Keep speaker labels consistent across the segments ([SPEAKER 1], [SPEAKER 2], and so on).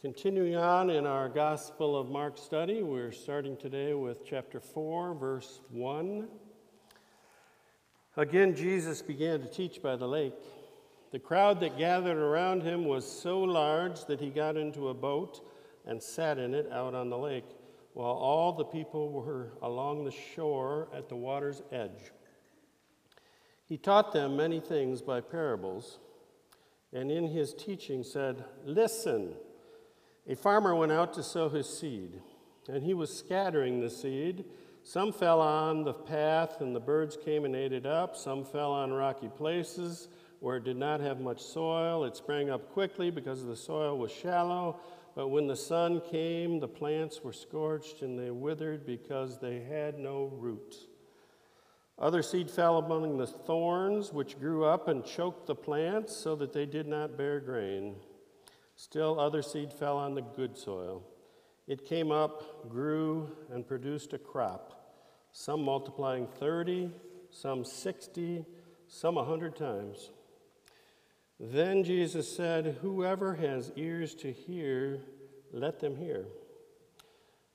[SPEAKER 1] Continuing on in our Gospel of Mark study, we're starting today with chapter 4, verse 1. Again, Jesus began to teach by the lake. The crowd that gathered around him was so large that he got into a boat and sat in it out on the lake, while all the people were along the shore at the water's edge. He taught them many things by parables, and in his teaching said, Listen. A farmer went out to sow his seed, and he was scattering the seed. Some fell on the path, and the birds came and ate it up. Some fell on rocky places where it did not have much soil. It sprang up quickly because the soil was shallow. But when the sun came, the plants were scorched and they withered because they had no root. Other seed fell among the thorns, which grew up and choked the plants so that they did not bear grain. Still, other seed fell on the good soil. It came up, grew, and produced a crop, some multiplying 30, some 60, some a 100 times. Then Jesus said, Whoever has ears to hear, let them hear.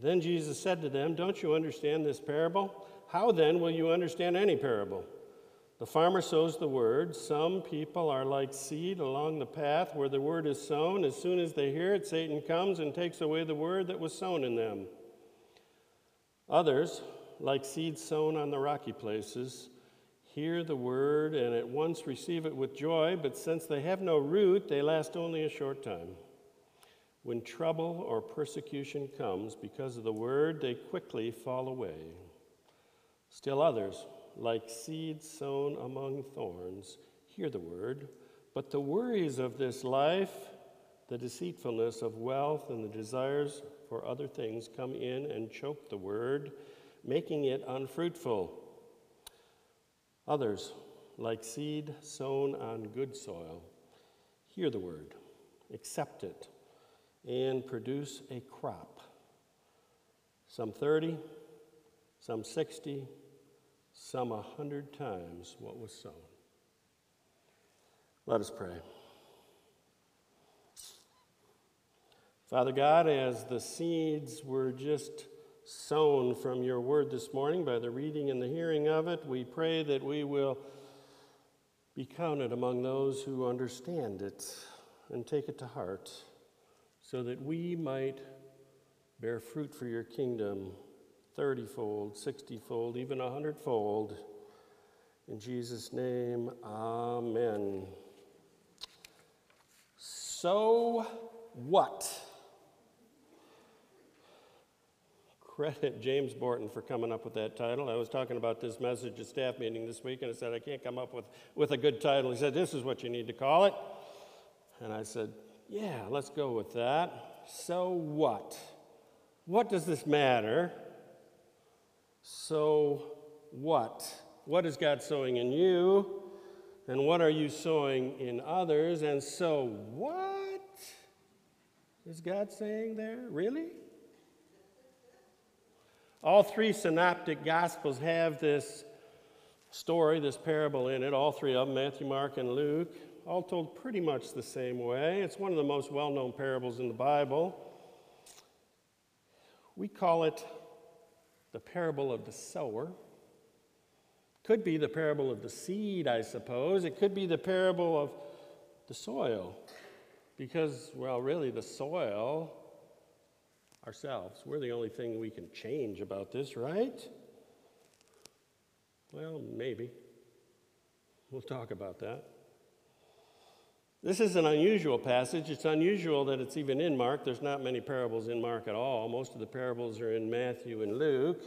[SPEAKER 1] Then Jesus said to them, Don't you understand this parable? How then will you understand any parable? The farmer sows the word. Some people are like seed along the path where the word is sown. As soon as they hear it, Satan comes and takes away the word that was sown in them. Others, like seed sown on the rocky places, hear the word and at once receive it with joy, but since they have no root, they last only a short time. When trouble or persecution comes because of the word, they quickly fall away. Still others, like seeds sown among thorns, hear the word, but the worries of this life, the deceitfulness of wealth, and the desires for other things come in and choke the word, making it unfruitful. Others, like seed sown on good soil, hear the word, accept it, and produce a crop. Some 30, some 60, some a hundred times what was sown. Let us pray. Father God, as the seeds were just sown from your word this morning by the reading and the hearing of it, we pray that we will be counted among those who understand it and take it to heart so that we might bear fruit for your kingdom 30 fold, 60 fold, even 100 fold. In Jesus' name, amen. So what? Credit James Borton for coming up with that title. I was talking about this message at staff meeting this week, and I said, I can't come up with, with a good title. He said, This is what you need to call it. And I said, Yeah, let's go with that. So what? What does this matter? So what? What is God sowing in you? And what are you sowing in others? And so what is God saying there? Really? All three synoptic gospels have this story, this parable in it, all three of them Matthew, Mark, and Luke, all told pretty much the same way. It's one of the most well known parables in the Bible. We call it the parable of the sower. Could be the parable of the seed, I suppose. It could be the parable of the soil. Because, well, really, the soil, ourselves, we're the only thing we can change about this, right? Well, maybe. We'll talk about that. This is an unusual passage. It's unusual that it's even in Mark. There's not many parables in Mark at all. Most of the parables are in Matthew and Luke.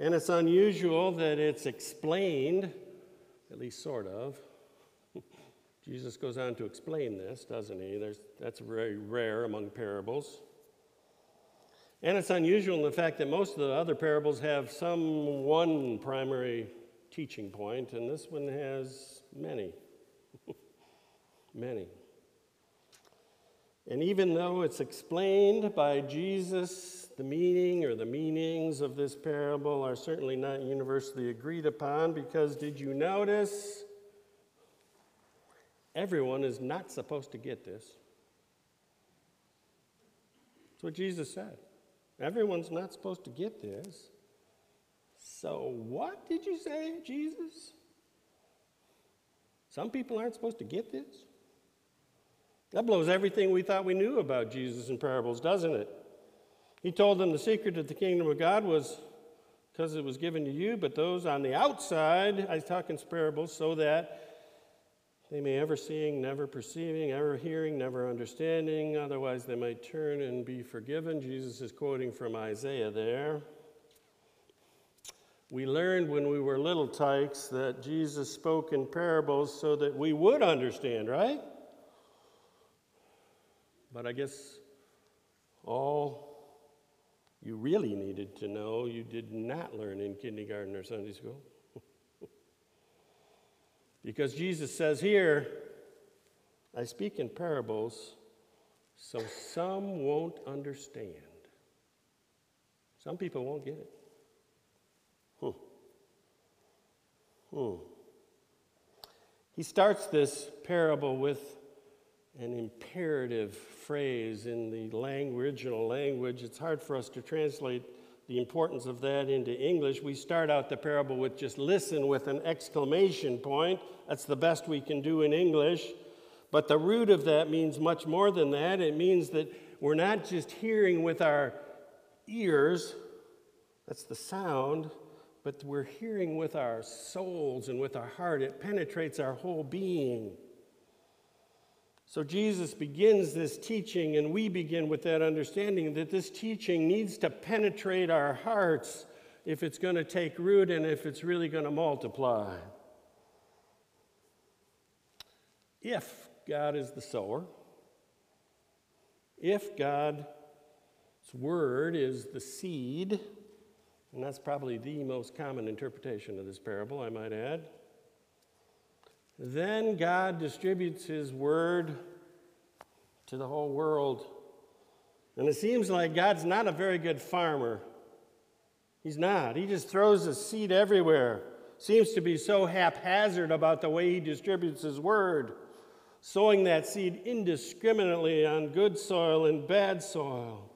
[SPEAKER 1] And it's unusual that it's explained, at least sort of. Jesus goes on to explain this, doesn't he? There's, that's very rare among parables. And it's unusual in the fact that most of the other parables have some one primary teaching point, and this one has many. Many. And even though it's explained by Jesus, the meaning or the meanings of this parable are certainly not universally agreed upon because did you notice? Everyone is not supposed to get this. That's what Jesus said. Everyone's not supposed to get this. So, what did you say, Jesus? Some people aren't supposed to get this? That blows everything we thought we knew about Jesus in parables, doesn't it? He told them the secret of the kingdom of God was because it was given to you, but those on the outside, I talk in parables, so that they may ever seeing, never perceiving, ever hearing, never understanding, otherwise they might turn and be forgiven. Jesus is quoting from Isaiah there. We learned when we were little tykes that Jesus spoke in parables so that we would understand, right? But I guess all you really needed to know you did not learn in kindergarten or Sunday school. because Jesus says here, I speak in parables so some won't understand. Some people won't get it. Hmm. Hmm. He starts this parable with an imperative phrase in the language, original language. It's hard for us to translate the importance of that into English. We start out the parable with just listen with an exclamation point. That's the best we can do in English. But the root of that means much more than that. It means that we're not just hearing with our ears, that's the sound, but we're hearing with our souls and with our heart. It penetrates our whole being. So Jesus begins this teaching, and we begin with that understanding that this teaching needs to penetrate our hearts if it's going to take root and if it's really going to multiply. If God is the sower, if God's word is the seed, and that's probably the most common interpretation of this parable, I might add. Then God distributes His word to the whole world. And it seems like God's not a very good farmer. He's not. He just throws a seed everywhere. Seems to be so haphazard about the way He distributes His word, sowing that seed indiscriminately on good soil and bad soil.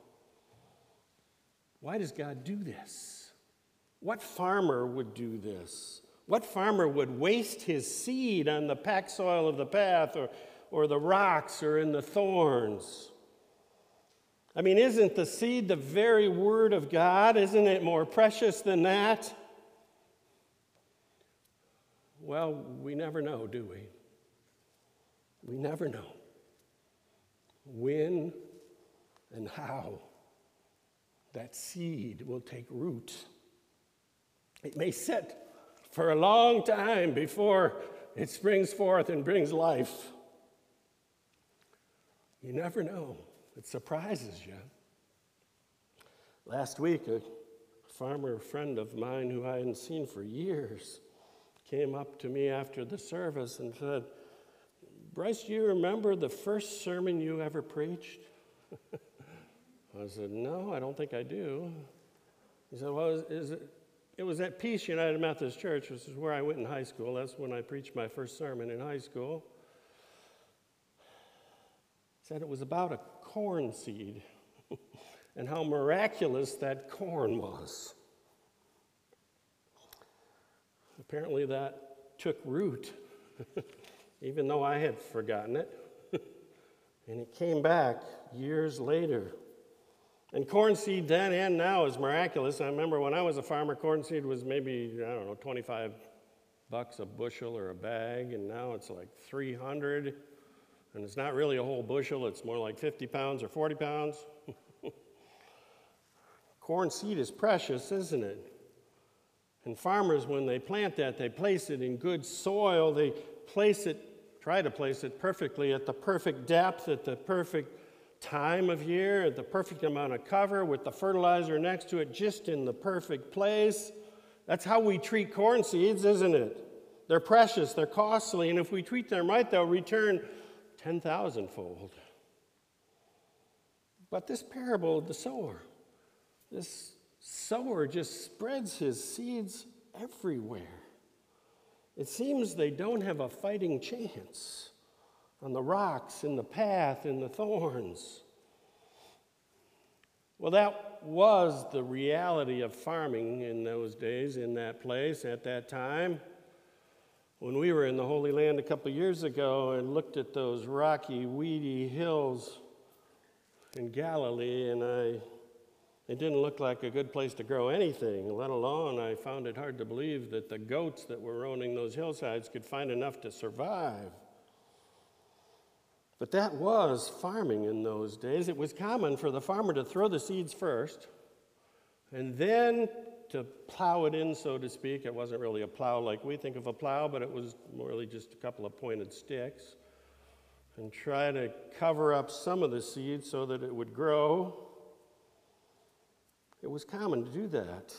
[SPEAKER 1] Why does God do this? What farmer would do this? What farmer would waste his seed on the packed soil of the path or, or the rocks or in the thorns? I mean, isn't the seed the very word of God? Isn't it more precious than that? Well, we never know, do we? We never know when and how that seed will take root. It may set for a long time before it springs forth and brings life. You never know. It surprises you. Last week, a farmer friend of mine who I hadn't seen for years came up to me after the service and said, Bryce, do you remember the first sermon you ever preached? I said, No, I don't think I do. He said, Well, is, it, it was at Peace United Methodist Church, which is where I went in high school. That's when I preached my first sermon in high school. Said it was about a corn seed and how miraculous that corn was. Apparently, that took root, even though I had forgotten it. and it came back years later. And corn seed then and now is miraculous. I remember when I was a farmer, corn seed was maybe, I don't know, 25 bucks a bushel or a bag, and now it's like 300. And it's not really a whole bushel, it's more like 50 pounds or 40 pounds. corn seed is precious, isn't it? And farmers, when they plant that, they place it in good soil. They place it, try to place it perfectly at the perfect depth, at the perfect time of year, the perfect amount of cover with the fertilizer next to it, just in the perfect place. That's how we treat corn seeds, isn't it? They're precious, they're costly, and if we treat them right, they'll return 10,000 fold. But this parable of the sower, this sower just spreads his seeds everywhere. It seems they don't have a fighting chance on the rocks, in the path, in the thorns. Well, that was the reality of farming in those days, in that place, at that time. When we were in the Holy Land a couple years ago and looked at those rocky, weedy hills in Galilee, and I, it didn't look like a good place to grow anything, let alone I found it hard to believe that the goats that were roaming those hillsides could find enough to survive. But that was farming in those days. It was common for the farmer to throw the seeds first and then to plow it in, so to speak. It wasn't really a plow like we think of a plow, but it was really just a couple of pointed sticks. And try to cover up some of the seeds so that it would grow. It was common to do that.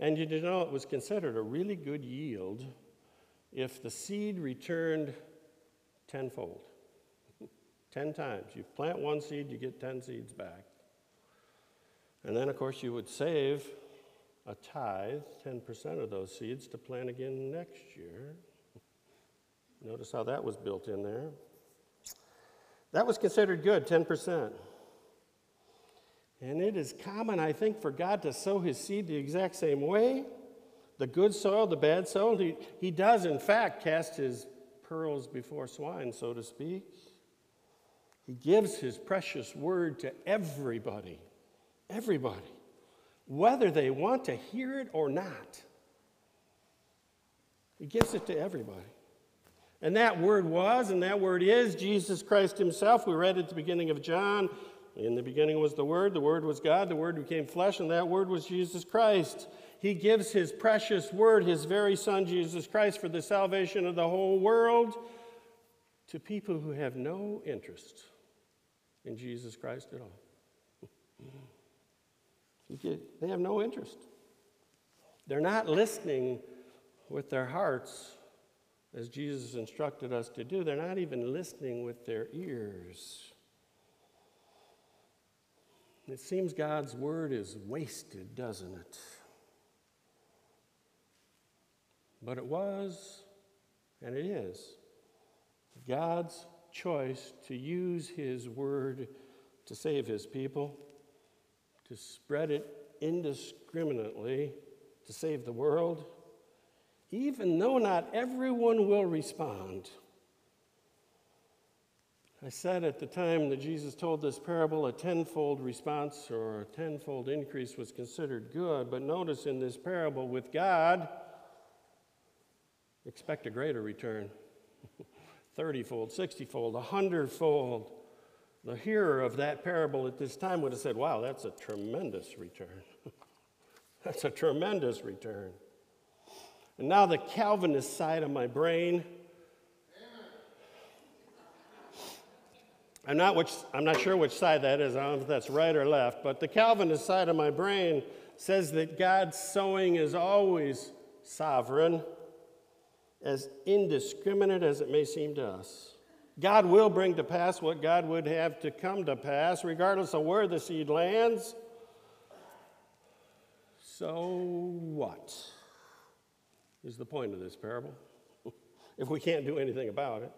[SPEAKER 1] And you know it was considered a really good yield if the seed returned tenfold. 10 times. You plant one seed, you get 10 seeds back. And then, of course, you would save a tithe, 10% of those seeds, to plant again next year. Notice how that was built in there. That was considered good, 10%. And it is common, I think, for God to sow his seed the exact same way the good soil, the bad soil. He, he does, in fact, cast his pearls before swine, so to speak. He gives his precious word to everybody, everybody, whether they want to hear it or not. He gives it to everybody. And that word was, and that word is Jesus Christ Himself. We read at the beginning of John. In the beginning was the Word, the Word was God, the Word became flesh, and that Word was Jesus Christ. He gives His precious Word, His very Son, Jesus Christ, for the salvation of the whole world to people who have no interest in Jesus Christ at all. they have no interest. They're not listening with their hearts as Jesus instructed us to do. They're not even listening with their ears. It seems God's word is wasted, doesn't it? But it was, and it is, God's choice to use his word to save his people, to spread it indiscriminately, to save the world, even though not everyone will respond. I said at the time that Jesus told this parable, a tenfold response or a tenfold increase was considered good. But notice in this parable, with God, expect a greater return. 30 fold, 60 fold, 100 fold. The hearer of that parable at this time would have said, Wow, that's a tremendous return. that's a tremendous return. And now the Calvinist side of my brain. I'm not, which, I'm not sure which side that is. I don't know if that's right or left. But the Calvinist side of my brain says that God's sowing is always sovereign as indiscriminate as it may seem to us. God will bring to pass what God would have to come to pass, regardless of where the seed lands. So, what is the point of this parable? if we can't do anything about it,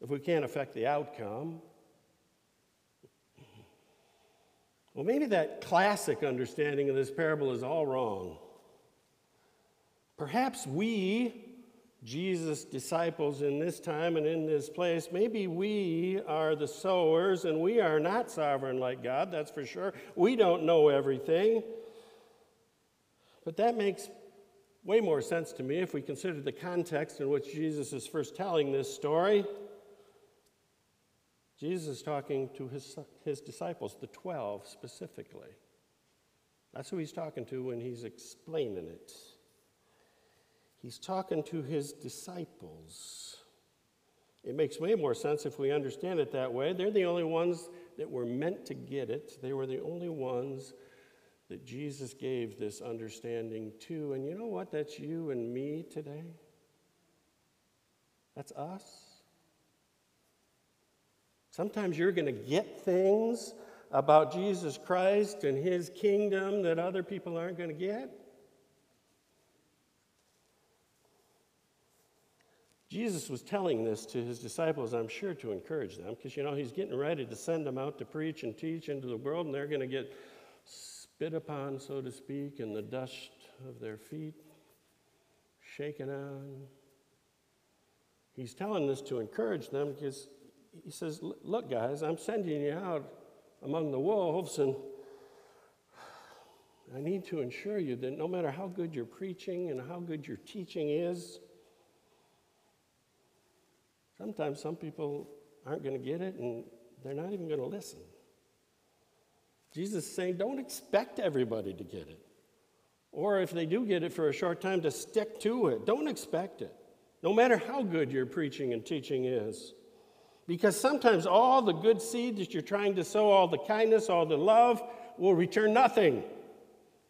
[SPEAKER 1] if we can't affect the outcome, well, maybe that classic understanding of this parable is all wrong. Perhaps we Jesus' disciples in this time and in this place, maybe we are the sowers and we are not sovereign like God, that's for sure. We don't know everything. But that makes way more sense to me if we consider the context in which Jesus is first telling this story. Jesus is talking to his, his disciples, the 12 specifically. That's who he's talking to when he's explaining it. He's talking to his disciples. It makes way more sense if we understand it that way. They're the only ones that were meant to get it. They were the only ones that Jesus gave this understanding to. And you know what? That's you and me today. That's us. Sometimes you're going to get things about Jesus Christ and his kingdom that other people aren't going to get. Jesus was telling this to his disciples, I'm sure, to encourage them, because you know he's getting ready to send them out to preach and teach into the world, and they're going to get spit upon, so to speak, and the dust of their feet shaken on. He's telling this to encourage them because he says, Look, guys, I'm sending you out among the wolves, and I need to assure you that no matter how good your preaching and how good your teaching is, sometimes some people aren't going to get it and they're not even going to listen. Jesus is saying, don't expect everybody to get it. Or if they do get it for a short time, to stick to it. Don't expect it, no matter how good your preaching and teaching is. Because sometimes all the good seed that you're trying to sow, all the kindness, all the love, will return nothing,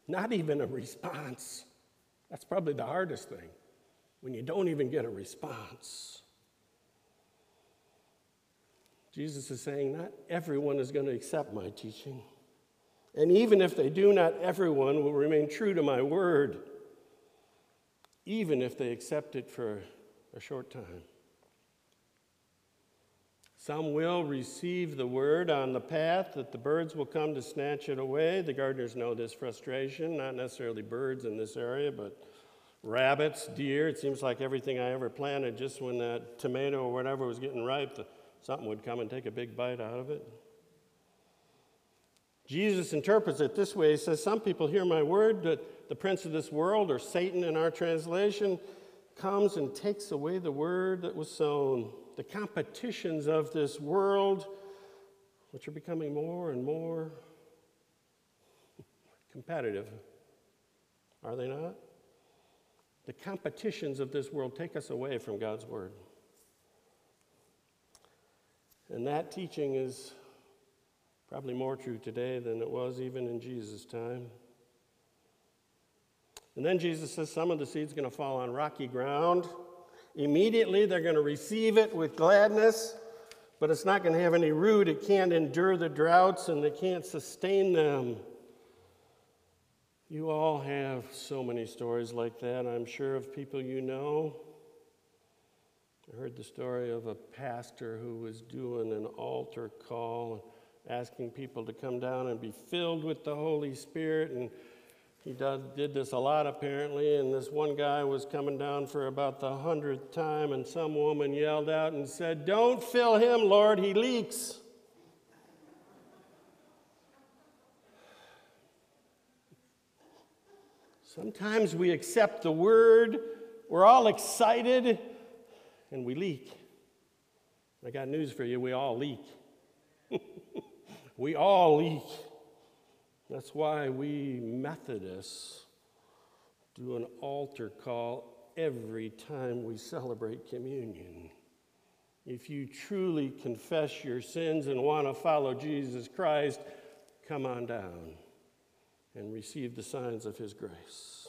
[SPEAKER 1] not even a response. That's probably the hardest thing, when you don't even get a response. Jesus is saying, Not everyone is going to accept my teaching. And even if they do, not everyone will remain true to my word, even if they accept it for a short time. Some will receive the word on the path that the birds will come to snatch it away. The gardeners know this frustration, not necessarily birds in this area, but rabbits, deer. It seems like everything I ever planted, just when that tomato or whatever was getting ripe, something would come and take a big bite out of it. Jesus interprets it this way He says, Some people hear my word, but the prince of this world, or Satan in our translation, comes and takes away the word that was sown. The competitions of this world, which are becoming more and more competitive, are they not? The competitions of this world take us away from God's word. And that teaching is Probably more true today than it was even in Jesus' time. And then Jesus says some of the seed's going to fall on rocky ground. Immediately, they're going to receive it with gladness, but it's not going to have any root. It can't endure the droughts and it can't sustain them. You all have so many stories like that, I'm sure, of people you know. I heard the story of a pastor who was doing an altar call asking people to come down and be filled with the Holy Spirit. And he did, did this a lot apparently. And this one guy was coming down for about the hundredth time, and some woman yelled out and said, Don't fill him, Lord, he leaks. Sometimes we accept the word, we're all excited, and we leak. I got news for you we all leak. We all leak. That's why we Methodists do an altar call every time we celebrate communion. If you truly confess your sins and want to follow Jesus Christ, come on down and receive the signs of His grace.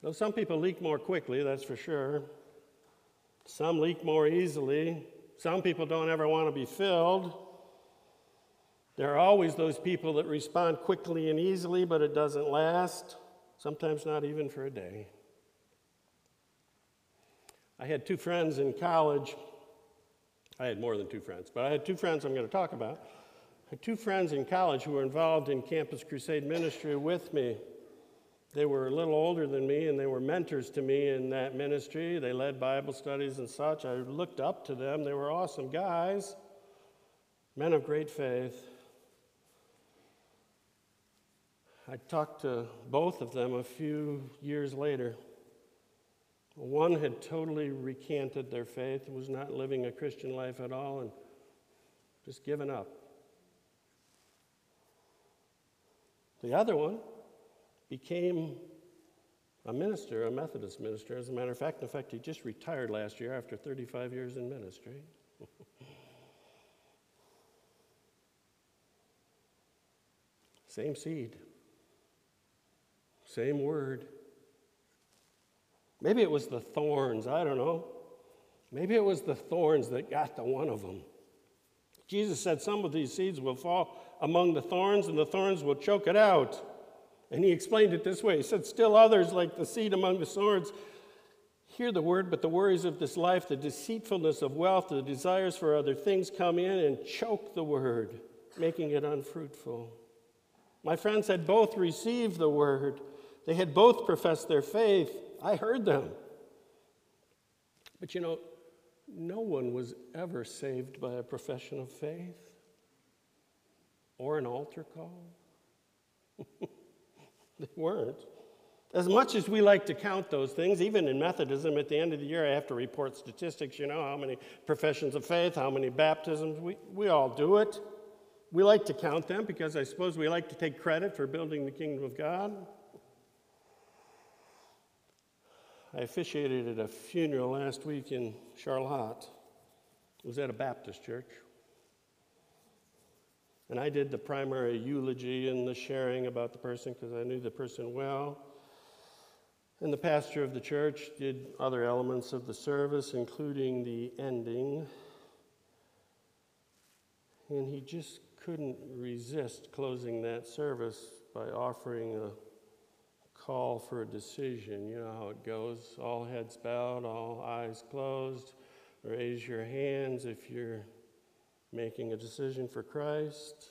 [SPEAKER 1] Though some people leak more quickly, that's for sure. Some leak more easily. Some people don't ever want to be filled. There are always those people that respond quickly and easily, but it doesn't last, sometimes not even for a day. I had two friends in college. I had more than two friends, but I had two friends I'm going to talk about. I had two friends in college who were involved in Campus Crusade ministry with me. They were a little older than me and they were mentors to me in that ministry. They led Bible studies and such. I looked up to them. They were awesome guys, men of great faith. I talked to both of them a few years later. One had totally recanted their faith, was not living a Christian life at all, and just given up. The other one became a minister, a Methodist minister, as a matter of fact. In fact, he just retired last year after 35 years in ministry. Same seed, same word. Maybe it was the thorns, I don't know. Maybe it was the thorns that got to one of them. Jesus said some of these seeds will fall among the thorns, and the thorns will choke it out. And he explained it this way He said, Still others, like the seed among the thorns, hear the word, but the worries of this life, the deceitfulness of wealth, the desires for other things come in and choke the word, making it unfruitful. My friends had both received the word, they had both professed their faith. I heard them. But you know, no one was ever saved by a profession of faith or an altar call. they weren't. As much as we like to count those things, even in Methodism, at the end of the year, I have to report statistics, you know, how many professions of faith, how many baptisms. We, we all do it. We like to count them because I suppose we like to take credit for building the kingdom of God. I officiated at a funeral last week in Charlotte. It was at a Baptist church. And I did the primary eulogy and the sharing about the person because I knew the person well. And the pastor of the church did other elements of the service, including the ending. And he just couldn't resist closing that service by offering a call for a decision. You know how it goes all heads bowed, all eyes closed. Raise your hands if you're making a decision for Christ.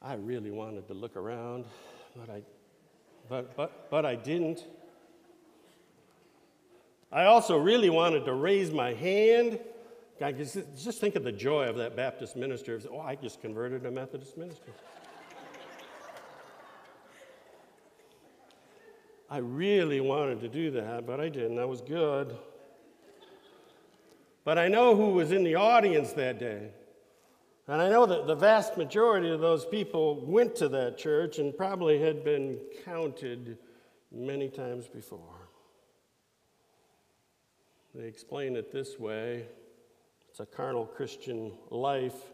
[SPEAKER 1] I really wanted to look around, but I, but, but, but I didn't. I also really wanted to raise my hand. Just think of the joy of that Baptist minister. Oh, I just converted a Methodist minister. I really wanted to do that, but I didn't. I was good. But I know who was in the audience that day. And I know that the vast majority of those people went to that church and probably had been counted many times before. They explain it this way it's a carnal Christian life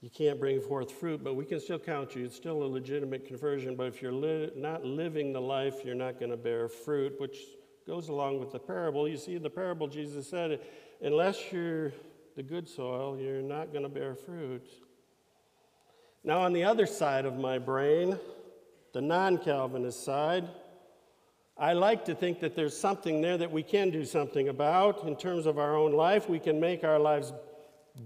[SPEAKER 1] you can't bring forth fruit, but we can still count you. It's still a legitimate conversion, but if you're li- not living the life, you're not going to bear fruit, which goes along with the parable. You see, in the parable, Jesus said, unless you're the good soil, you're not going to bear fruit. Now, on the other side of my brain, the non Calvinist side, I like to think that there's something there that we can do something about in terms of our own life. We can make our lives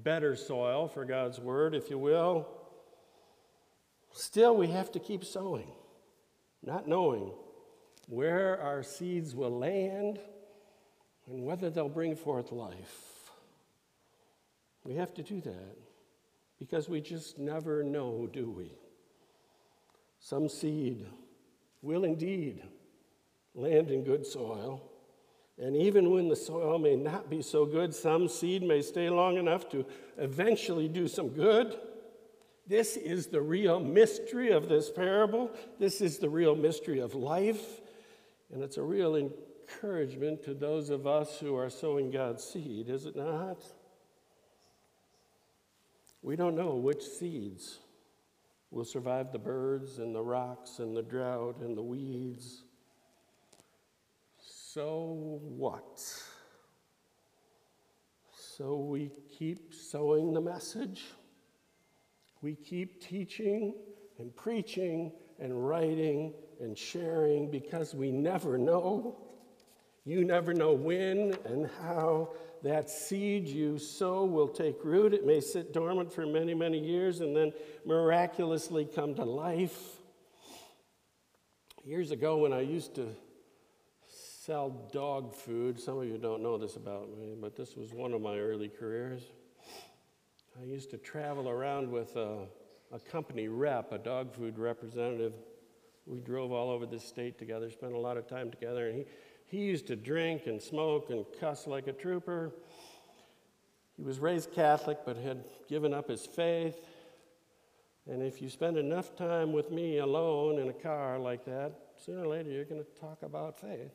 [SPEAKER 1] better soil for God's word, if you will, still we have to keep sowing, not knowing where our seeds will land and whether they'll bring forth life. We have to do that because we just never know, do we? Some seed will indeed land in good soil and even when the soil may not be so good, some seed may stay long enough to eventually do some good. This is the real mystery of this parable. This is the real mystery of life. And it's a real encouragement to those of us who are sowing God's seed, is it not? We don't know which seeds will survive the birds and the rocks and the drought and the weeds. So what? So we keep sowing the message. We keep teaching and preaching and writing and sharing because we never know. You never know when and how that seed you sow will take root. It may sit dormant for many, many years and then miraculously come to life. Years ago, when I used to sell dog food. Some of you don't know this about me, but this was one of my early careers. I used to travel around with a, a company rep, a dog food representative. We drove all over the state together, spent a lot of time together, and he, he used to drink and smoke and cuss like a trooper. He was raised Catholic but had given up his faith. And if you spend enough time with me alone in a car like that, sooner or later you're going to talk about faith.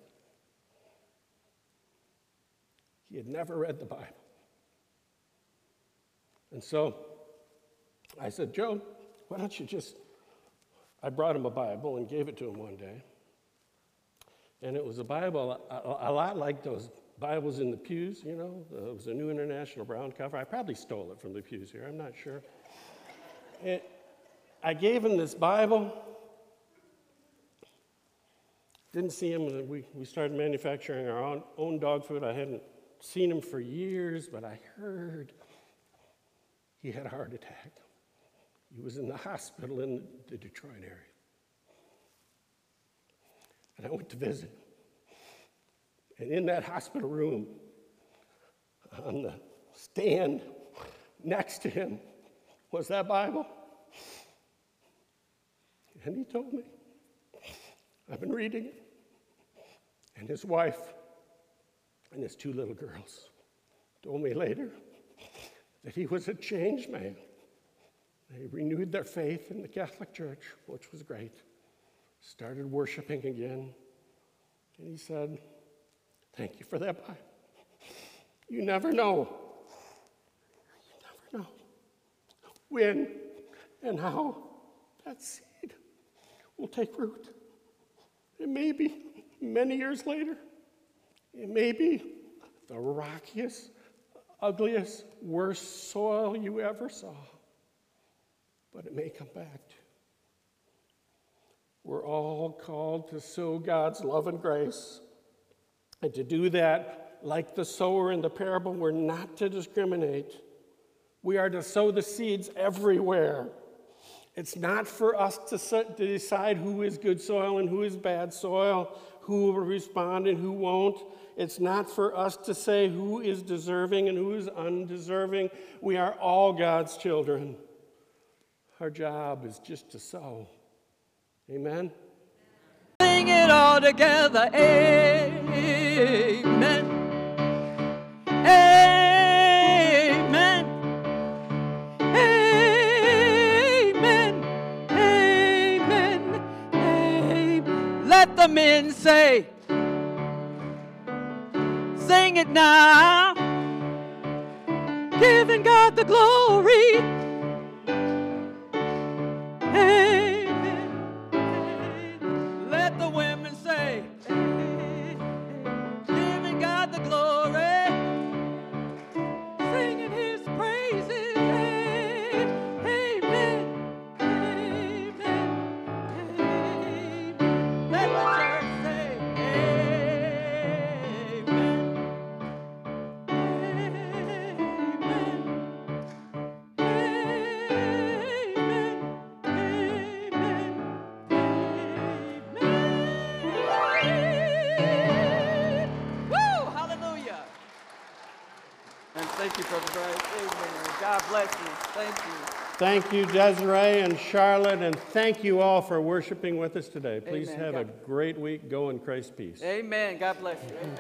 [SPEAKER 1] He had never read the Bible. And so I said, Joe, why don't you just. I brought him a Bible and gave it to him one day. And it was a Bible a, a lot like those Bibles in the pews, you know. Uh, it was a New International Brown cover. I probably stole it from the pews here, I'm not sure. It, I gave him this Bible. Didn't see him. We, we started manufacturing our own, own dog food. I hadn't seen him for years, but I heard he had a heart attack. He was in the hospital in the Detroit area. And I went to visit. And in that hospital room, on the stand next to him, was that Bible. And he told me, I've been reading it. And his wife and his two little girls told me later that he was a changed man. They renewed their faith in the Catholic Church, which was great, started worshiping again. And he said, Thank you for that Bible. You never know. You never know when and how that seed will take root. It may be many years later. It may be the rockiest, ugliest, worst soil you ever saw, but it may come back. We're all called to sow God's love and grace. And to do that, like the sower in the parable, we're not to discriminate. We are to sow the seeds everywhere. It's not for us to, decide who is good soil and who is bad soil, who will respond and who won't. It's not for us to say who is deserving and who is undeserving. We are all God's children. Our job is just to sow. Amen?
[SPEAKER 2] Sing it all together. Amen. Amen. Amen. Amen. Amen. Let the men say, Sing it now. Giving God the glory. Thank you,
[SPEAKER 1] Desiree and Charlotte, and thank you all for worshiping with us today. Please
[SPEAKER 2] Amen.
[SPEAKER 1] have a great week. Go in Christ's peace.
[SPEAKER 2] Amen. God bless you. Amen.